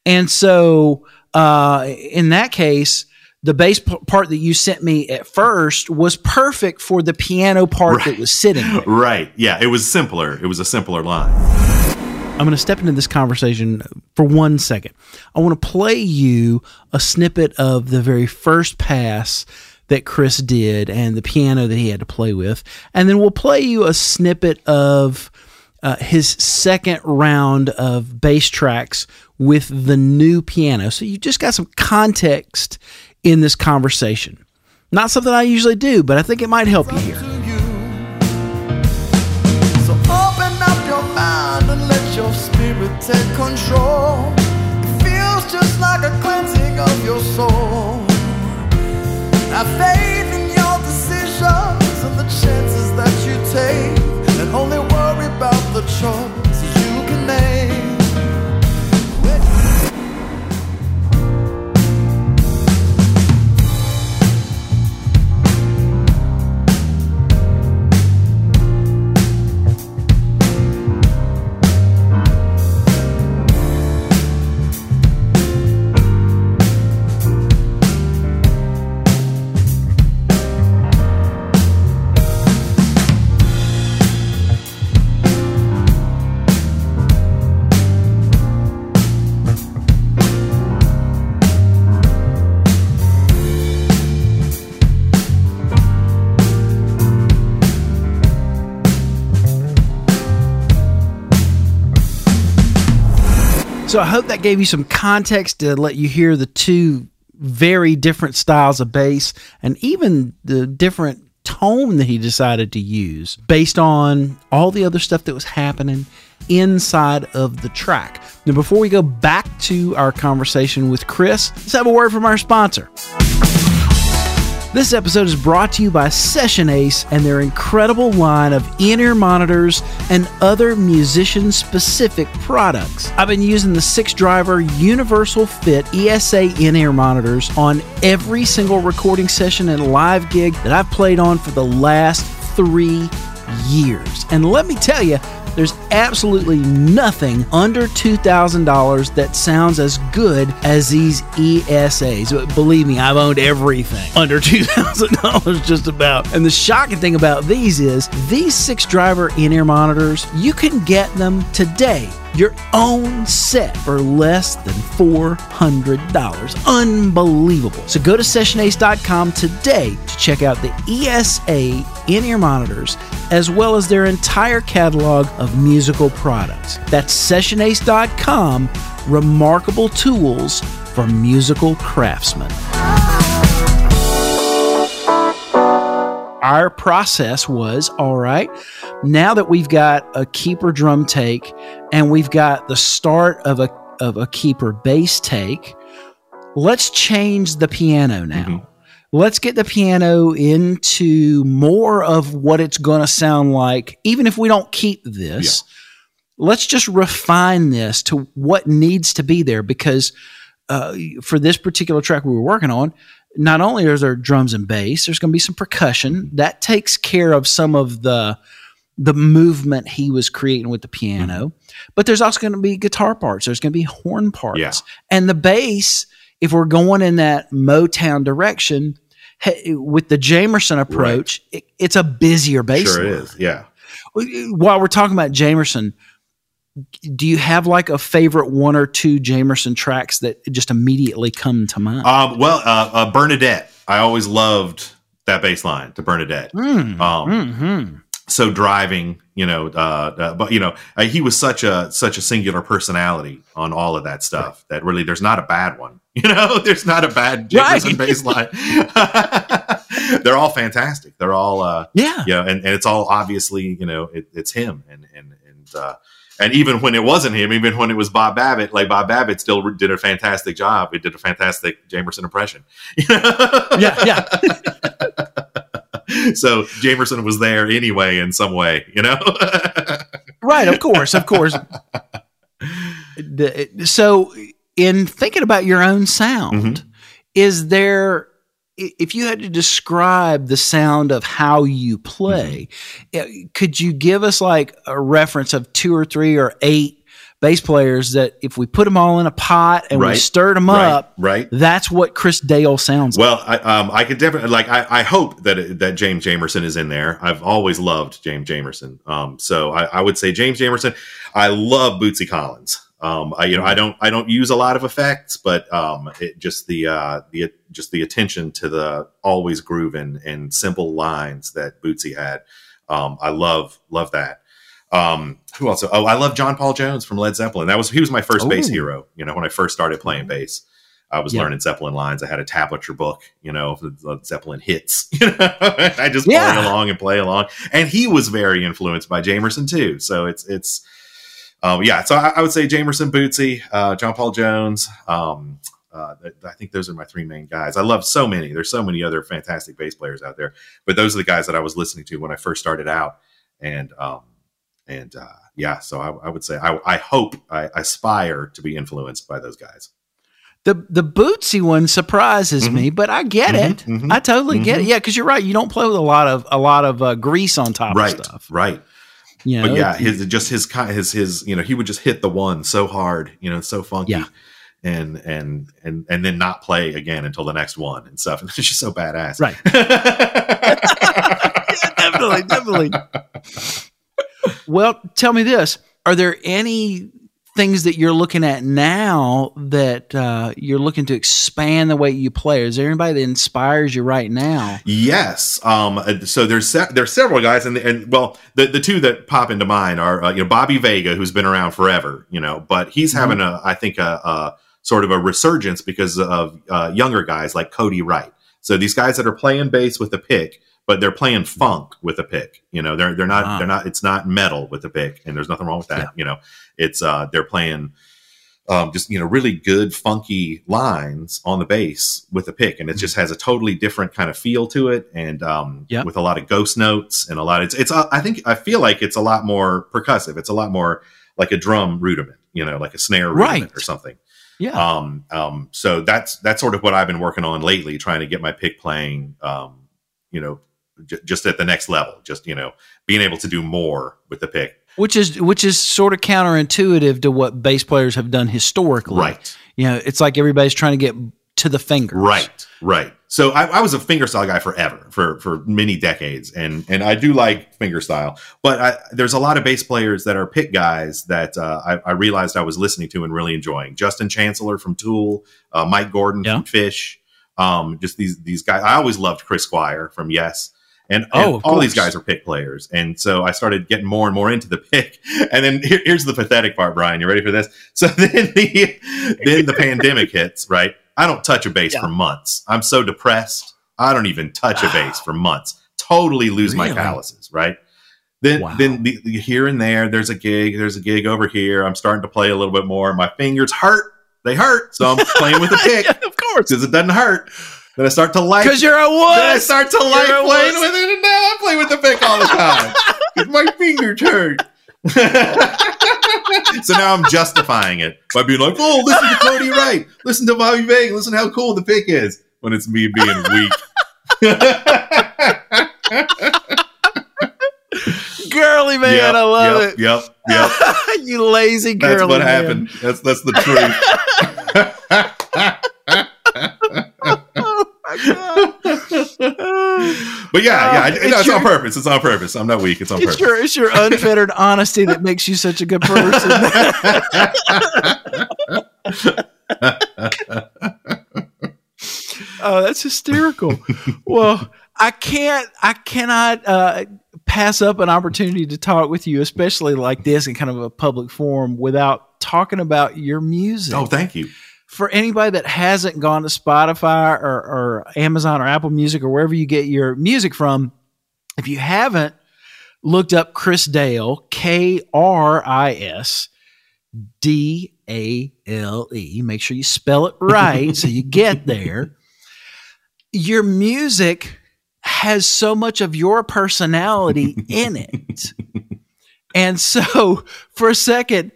And so, uh, in that case, the bass p- part that you sent me at first was perfect for the piano part that was sitting there. Right. Yeah. It was simpler. It was a simpler line. I'm going to step into this conversation for one second. I want to play you a snippet of the very first pass that Chris did and the piano that he had to play with. And then we'll play you a snippet of uh, his second round of bass tracks with the new piano. So you just got some context in this conversation. Not something I usually do, but I think it might help you here. you. So open up your mind and let your spirit take control. It feels just like a cleansing of your soul. Have faith in your decisions and the chances that you take, and only worry about the choices So I hope that gave you some context to let you hear the two very different styles of bass and even the different tone that he decided to use based on all the other stuff that was happening inside of the track. Now, before we go back to our conversation with Chris, let's have a word from our sponsor. This episode is brought to you by Session Ace and their incredible line of in ear monitors and other musician specific products. I've been using the six driver Universal Fit ESA in ear monitors on every single recording session and live gig that I've played on for the last three years. And let me tell you, there's absolutely nothing under $2,000 that sounds as good as these ESAs. Believe me, I've owned everything <laughs> under $2,000 just about. And the shocking thing about these is these six driver in ear monitors, you can get them today your own set for less than $400. Unbelievable. So go to sessionace.com today to check out the ESA in ear monitors as well as their entire catalog of musical products. That's sessionace.com, remarkable tools for musical craftsmen. Our process was all right, now that we've got a keeper drum take and we've got the start of a, of a keeper bass take, let's change the piano now. Mm-hmm let's get the piano into more of what it's going to sound like, even if we don't keep this. Yeah. Let's just refine this to what needs to be there because uh, for this particular track we were working on, not only is there drums and bass, there's going to be some percussion that takes care of some of the the movement he was creating with the piano. Mm-hmm. But there's also going to be guitar parts. There's going to be horn parts, yeah. and the bass. If we're going in that Motown direction, with the Jamerson approach, right. it, it's a busier bass. Sure, line. is. Yeah. While we're talking about Jamerson, do you have like a favorite one or two Jamerson tracks that just immediately come to mind? Um, well, uh, uh, Bernadette. I always loved that bass line to Bernadette. Mm, um, mm-hmm. So driving, you know, uh, uh, but you know, uh, he was such a such a singular personality on all of that stuff that really there's not a bad one. <laughs> You know, there's not a bad Jamerson right. bass line. <laughs> They're all fantastic. They're all uh, yeah, yeah, and, and it's all obviously you know it, it's him and and and uh, and even when it wasn't him, even when it was Bob Babbitt, like Bob Babbitt still did a fantastic job. He did a fantastic Jamerson impression. <laughs> yeah, yeah. So Jamerson was there anyway in some way, you know. <laughs> right, of course, of course. So, in thinking about your own sound, mm-hmm. is there if you had to describe the sound of how you play, mm-hmm. could you give us like a reference of two or three or eight bass players that if we put them all in a pot and right. we stirred them right. up, right, that's what Chris Dale sounds well, like. Well, I, um, I could definitely like. I, I hope that that James Jamerson is in there. I've always loved James Jamerson. Um, so I, I would say James Jamerson. I love Bootsy Collins. Um, I you know I mm-hmm. don't I don't use a lot of effects, but um, it just the uh, the just the attention to the always grooving and simple lines that Bootsy had. Um, I love love that. Um, who else? Oh, I love John Paul Jones from Led Zeppelin. That was he was my first Ooh. bass hero. You know, when I first started playing mm-hmm. bass, I was learning Zeppelin lines. I had a tablature book, you know, the Zeppelin hits. <laughs> You know, <laughs> I just yeah. play along and play along. And he was very influenced by Jamerson too. So it's it's um, yeah. So I, I, would say Jamerson, Bootsy, uh, John Paul Jones. Um, uh, I think those are my three main guys. I love so many. There's so many other fantastic bass players out there, but those are the guys that I was listening to when I first started out. And um, and uh, yeah, so I, I, would say I, I hope I aspire to be influenced by those guys. The the Bootsy one surprises mm-hmm. me, but I get mm-hmm, it. Mm-hmm, I totally get it. Mm-hmm. Yeah, because you're right. You don't play with a lot of a lot of uh, grease on top right, of stuff. Right. You know, but yeah, his just his his his you know he would just hit the one so hard, you know, so funky. Yeah. And and and and then not play again until the next one and stuff. And <laughs> it's just so badass. Right. <laughs> <laughs> yeah, definitely, definitely. Well, tell me this: Are there any things that you're looking at now that uh, you're looking to expand the way you play? Is there anybody that inspires you right now? Yes. Um. uh, So there's se- there's several guys, and and well, the the two that pop into mind are uh, you know Bobby Vega, who's been around forever, you know, but he's Mhm. having a I think a, a sort of a resurgence because of uh, younger guys like Cody Wright. So these guys that are playing bass with the pick, but they're playing funk with a pick. You know, they're they're not Ah. they're not. It's not metal with a pick, and there's nothing wrong with that. Yeah. You know, it's uh they're playing um, just you know really good funky lines on the bass with a pick and it just has a totally different kind of feel to it and um, Yep. with a lot of ghost notes and a lot it's it's uh, i think i feel like it's a lot more percussive it's a lot more like a drum rudiment you know like a snare rudiment Right. or something Yeah. um, um, so that's that's sort of what i've been working on lately trying to get my pick playing um, you know j- just at the next level just you know being able to do more with the pick which is which is sort of counterintuitive to what bass players have done historically. right You know, it's like everybody's trying to get to the fingers. Right, right. So I, I was a fingerstyle guy forever, for for many decades, and and I do like fingerstyle. But I, there's a lot of bass players that are pick guys that uh, I, I realized I was listening to and really enjoying. Justin Chancellor from Tool, uh, Mike Gordon Yeah. from Phish, um, just these these guys. I always loved Chris Squire from Yes. And, and Oh, of all these guys are pick players, and so I started getting more and more into the pick. <laughs> And then here, here's the pathetic part, Brian. You ready for this? <laughs> So then the then the pandemic hits, right? I don't touch a bass Yeah. for months. I'm so depressed. I don't even touch a bass for months. Totally lose my Really? calluses, right? Then Wow. then the, the- here and there, there's a gig, there's a gig over here. I'm starting to play a little bit more. My fingers hurt. They hurt. So I'm playing with a <laughs> pick Yeah, of course. because it doesn't hurt. Then I start to like Because you're a then I start to like You're playing wuss. with it, and now I play with the pick all the time. <laughs> my fingers <laughs> hurt. so now I'm justifying it by being like, "Oh, listen to Cody Wright, listen to Bobby Vega, listen how cool the pick is." When it's me being weak. <laughs> Girly man, Yep, I love yep, Yep, yep. you lazy girly That's what man. happened. That's that's the truth. God. <laughs> But yeah, yeah, It's it's your- on purpose. It's on purpose. I'm not weak. It's on It's purpose. your, it's your unfettered honesty that makes you such a good person. <laughs> oh, that's hysterical. Well, I can't, I cannot uh, pass up an opportunity to talk with you, especially like this in kind of a public forum, without talking about your music. oh, thank you. For anybody that hasn't gone to Spotify or, or Amazon or Apple Music or wherever you get your music from, if you haven't looked up Chris Dale, K R I S D A L E, make sure you spell it right so you get there. <laughs> Your music has so much of your personality in it. <laughs> And so, for a second,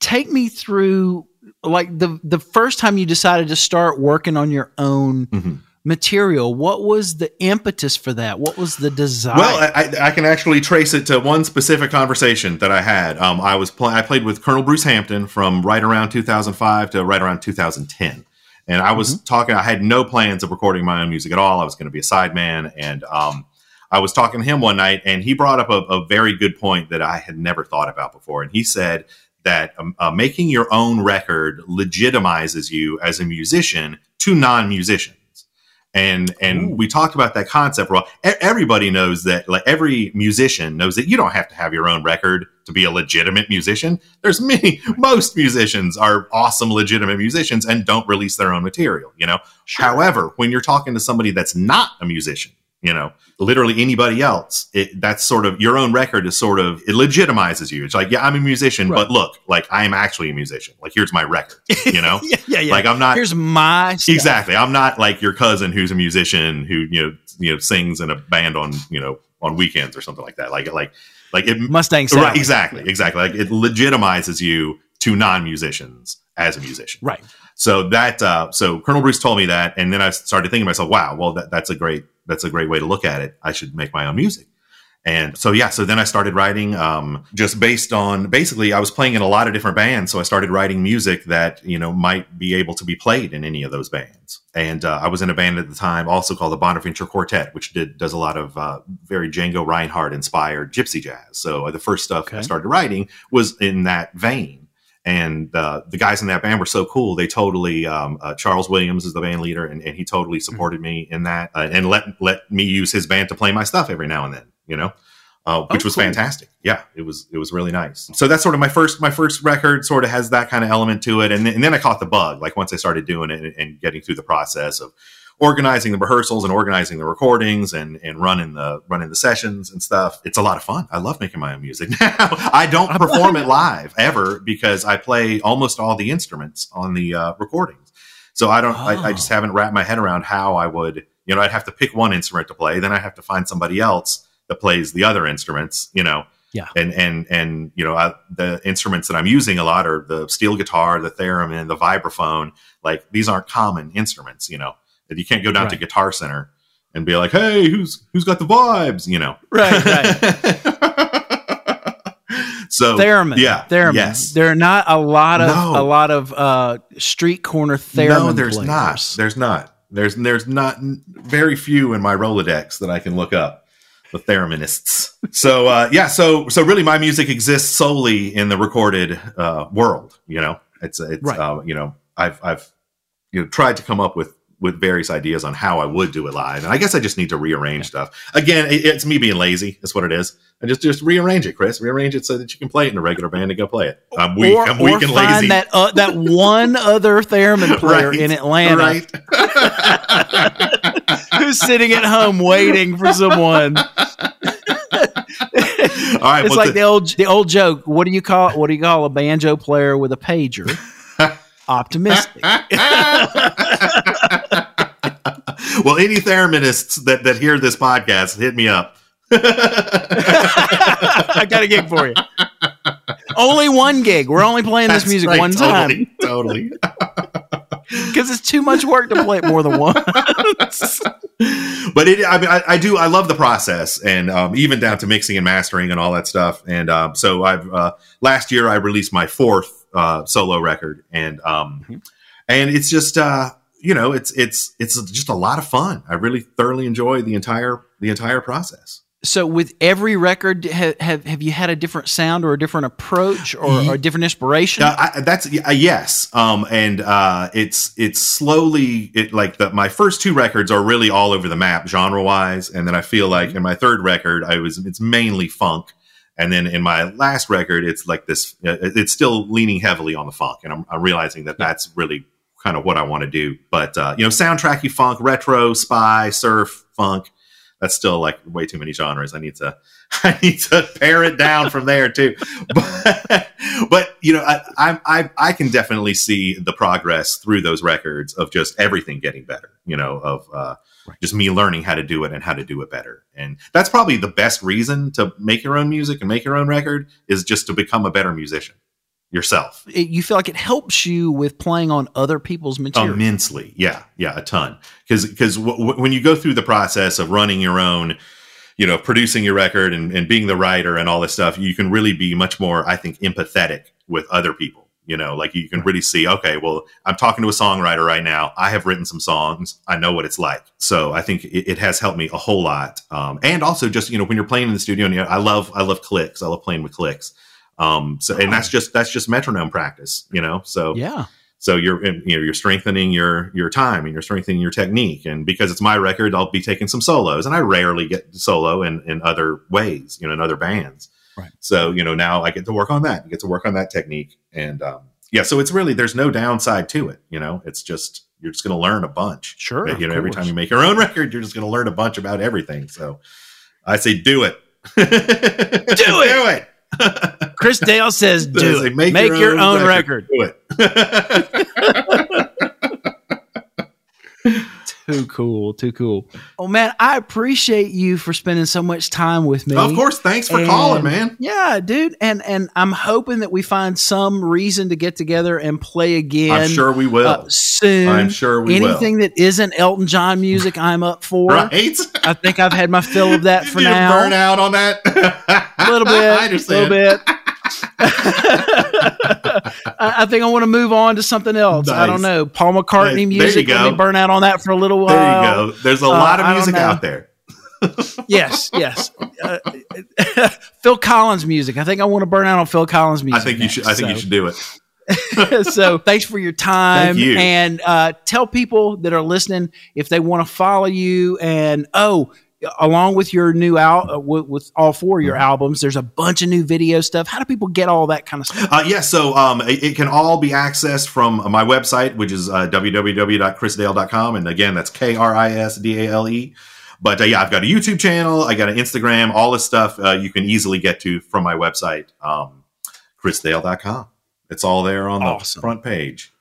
take me through like the the first time you decided to start working on your own Mhm. material. What was the impetus for that? What was the desire? Well, I, I- can actually trace it to one specific conversation that I had. Um, I was pl- I played with Colonel Bruce Hampton from right around 2005 to right around 2010, and I was talking. I had no plans of recording my own music at all. I was going to be a sideman, and um, I was talking to him one night, and he brought up a, a very good point that I had never thought about before. And he said that um, uh, making your own record legitimizes you as a musician to non-musicians. And and Ooh. we talked about that concept well everybody knows that like every musician knows that you don't have to have your own record to be a legitimate musician. There's <laughs> many most musicians are awesome legitimate musicians and don't release their own material you know? However when you're talking to somebody that's not a musician you know literally anybody else it, that's sort of your own record is sort of it legitimizes you it's like yeah i'm a musician Right. but look like i'm actually a musician like here's my record <laughs> you know yeah, yeah, yeah. like i'm not Here's my stuff. Exactly. I'm not like your cousin who's a musician who you know you know sings in a band on you know on weekends or something like that. Like like like it. Mustang. Right. Exactly. Exactly. Like it legitimizes you to non-musicians as a musician. Right. So that uh, so Colonel Bruce told me that, and then I started thinking to myself, wow, well that, that's a great that's a great way to look at it. I should make my own music. And so yeah, so then I started writing um, just based on basically I was playing in a lot of different bands, so I started writing music that you know might be able to be played in any of those bands. And uh, I was in a band at the time also called the Bonaventure Quartet, which did does a lot of uh, very Django Reinhardt inspired gypsy jazz. So uh, the first stuff I started writing was in that vein. And uh, the guys in that band were so cool. They totally um, uh, Charles Williams is the band leader, and, and he totally Mm-hmm. supported me in that, uh, and let let me use his band to play my stuff every now and then. You know, uh, which Oh, was cool. fantastic. Yeah, it was it was really nice. So that's sort of my first my first record. Sort of has that kind of element to it, and then, and then I caught the bug. Like once I started doing it and, and getting through the process of organizing the rehearsals and organizing the recordings and and running the running the sessions and stuff. It's a lot of fun. I love making my own music <laughs> now. I don't perform it live ever because I play almost all the instruments on the uh, recordings. So I don't. I, I Oh. just haven't wrapped my head around how I would. You know, I'd have to pick one instrument to play, then I have to find somebody else that plays the other instruments. You know. Yeah. And and and you know I, the instruments that I'm using a lot are the steel guitar, the theremin, the vibraphone. Like these aren't common instruments. You know, you can't go down to Guitar Center and be like, "Hey, who's who's got the vibes?" You know. Right, right. <laughs> so theremin. Yeah. theremin. Yes. There are not a lot of No. a lot of uh, street corner theremin. no, there's players. not. There's not. There's there's not very few in my Rolodex that I can look up. The thereminists. So uh, yeah, so so really, my music exists solely in the recorded uh, world. You know, it's it's Right. uh, you know I've I've you know tried to come up with with various ideas on how I would do it live, and I guess I just need to rearrange stuff. Again, it, it's me being lazy. That's what it is. I just just rearrange it, Chris. Rearrange it so that you can play it in a regular band and go play it. I'm weak. or, I'm weak or and find lazy. that uh, that <laughs> one other theremin player Right. in Atlanta right. <laughs> who's sitting at home waiting for someone. All right. it's well, like th- the old the old joke. What do you call what do you call a banjo player with a pager? Optimistic. <laughs> well, any thereminists that, that hear this podcast, hit me up. <laughs> I got a gig for you. Only one gig. We're only playing this music right, one time Totally. <laughs> because it's too much work to play it more than once. but it, I mean, I, I do, I love the process and um, even down to mixing and mastering and all that stuff. And um, so I've, uh, last year I released my fourth uh, solo record and, um, Mhm. and it's just, uh, you know, it's, it's, it's just a lot of fun. I really thoroughly enjoy the entire, the entire process. So, with every record, have have, have you had a different sound or a different approach or, or a different inspiration? Uh, I, that's a yes, um, and uh, it's it's slowly it like the, my first two records are really all over the map genre wise, and then I feel like in my third record I was it's mainly funk, and then in my last record it's like this uh, it's still leaning heavily on the funk, and I'm, I'm realizing that that's really kind of what I want to do. But uh, you know, soundtracky funk, retro, spy, surf, funk. That's still like way too many genres. I need to, <laughs> I need to pare it down from there too. <laughs> But, but you know, I, I, I, I can definitely see the progress through those records of just everything getting better. You know, of uh, Right. just me learning how to do it and how to do it better. And that's probably the best reason to make your own music and make your own record is just to become a better musician yourself. It- you feel like it helps you with playing on other people's material. immensely yeah yeah a ton because because w- w- when you go through the process of running your own you know producing your record and, and being the writer and all this stuff you can really be much more i think empathetic with other people you know? Like you can really see okay well i'm talking to a songwriter right now. I have written some songs. I know what it's like. So i think it, it has helped me a whole lot. Um, and also just you know when you're playing in the studio and you know, i love i love clicks. I love playing with clicks. Um, so and that's just that's just metronome practice you know? So yeah. So you're you know you're strengthening your your time and you're strengthening your technique. And because it's my record i'll be taking some solos. And i rarely get solo in in other ways you know in other bands. Right. so you know now i get to work on that get to work on that technique. And um yeah so it's really there's no downside to it you know? It's just you're just going to learn a bunch. Sure. you know every time you make your own record you're just going to learn a bunch about everything. So i say do it. <laughs> Do it! Do it Chris Dale says, <laughs> "Do it. Make, your, own, record. do it <laughs> Too cool. Too cool. Oh man, I appreciate you for spending so much time with me. Of course, thanks for And- calling, man. Yeah, dude, and and I'm hoping that we find some reason to get together and play again. I'm sure we will. uh, soon. I'm sure we will. Anything that isn't Elton John music, I'm up for. will. Right? I think I've had my fill of that <laughs> for you now. burn out on that? A little bit. <laughs> I A understand. A little bit. <laughs> I, think I want to move on to something else. I don't know. Paul McCartney Nice. There you music. Let me burn out on that for a little There while. you go. There's a uh, lot of music out there. <laughs> Yes, yes. Uh, <laughs> Phil Collins music. I think I want to burn out on Phil Collins music. I think you should. I next, think you should do it. so thanks for your time Thank you. and uh, tell people that are listening if they want to follow you and oh along with your new al- uh, with, with all four of your Mm-hmm. albums there's a bunch of new video stuff how do people get all that kind of stuff Uh, yeah, so um, it, it can all be accessed from my website, which is uh, www.chrisdale.com. And again, that's K R I S D A L E. But uh, yeah, I've got a YouTube channel, I got an Instagram, all this stuff uh, you can easily get to from my website, um, chrisdale.com. It's all there on the Awesome. front page.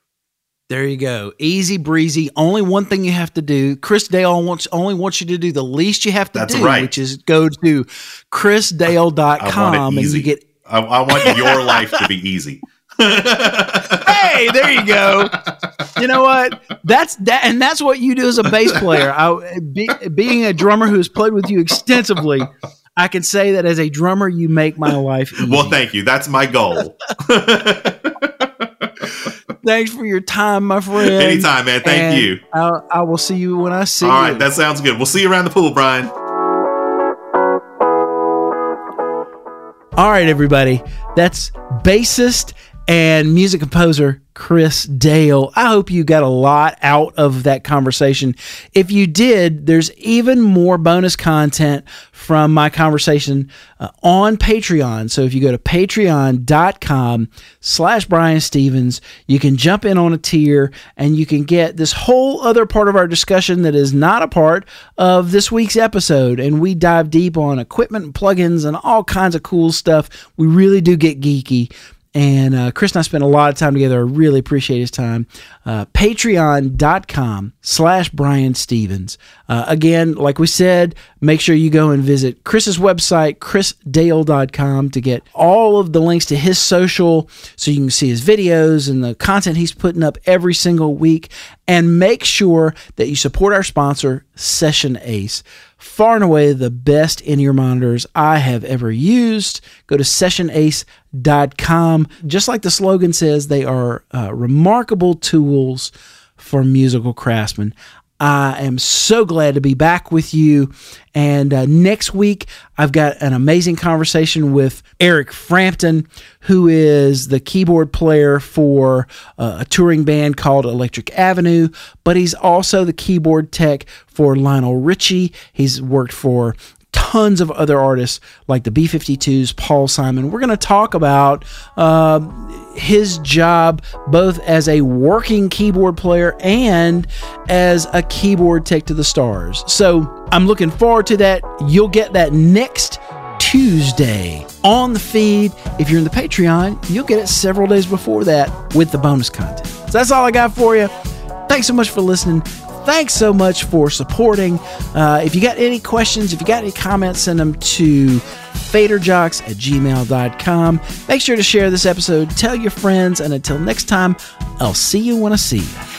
There you go easy breezy only one thing you have to do chris dale wants only wants you to do the least you have to That's do right. which is go to chrisdale.com and you get I, I want your life to be easy. <laughs> hey, there you go. You know what? That's that, and that's what you do as a bass player. I, be, being a drummer who has played with you extensively, I can say that as a drummer, you make my life easy. well, thank you. That's my goal. <laughs> Thanks for your time, my friend. Anytime, man. Thank And you. I, I will see you when I see All you. right, that sounds good. We'll see you around the pool, Brian. All right, everybody. That's bassist and music composer Chris Dale. I hope you got a lot out of that conversation. If you did, there's even more bonus content from my conversation uh, on Patreon. So if you go to patreon.com slash Brian Stevens, you can jump in on a tier and you can get this whole other part of our discussion that is not a part of this week's episode. And we dive deep on equipment and plugins and all kinds of cool stuff. We really do get geeky. And uh, Chris and I spent a lot of time together. I really appreciate his time. Uh, Patreon.com slash Brian Stevens. Uh, again, like we said, make sure you go and visit Chris's website, chrisdale.com, to get all of the links to his social so you can see his videos and the content he's putting up every single week. And make sure that you support our sponsor, Session Ace far and away the best in ear monitors I have ever used. Go to sessionace.com. Just like the slogan says, they are uh, remarkable tools for musical craftsmen. I am so glad to be back with you. And uh, next week, I've got an amazing conversation with Eric Frampton, who is the keyboard player for uh, a touring band called Electric Avenue, but he's also the keyboard tech for Lionel Richie. He's worked for tons of other artists like the B52s, Paul Simon. We're going to talk about uh, his job both as a working keyboard player and as a keyboard tech to the stars. So I'm looking forward to that. You'll get that next Tuesday on the feed. If you're in the Patreon, you'll get it several days before that with the bonus content. So that's all I got for you. Thanks so much for listening. Thanks so much for supporting. Uh, if you got any questions, if you got any comments, send them to faderjocks at gmail.com. Make sure to share this episode, tell your friends, and until next time, I'll see you when I see you.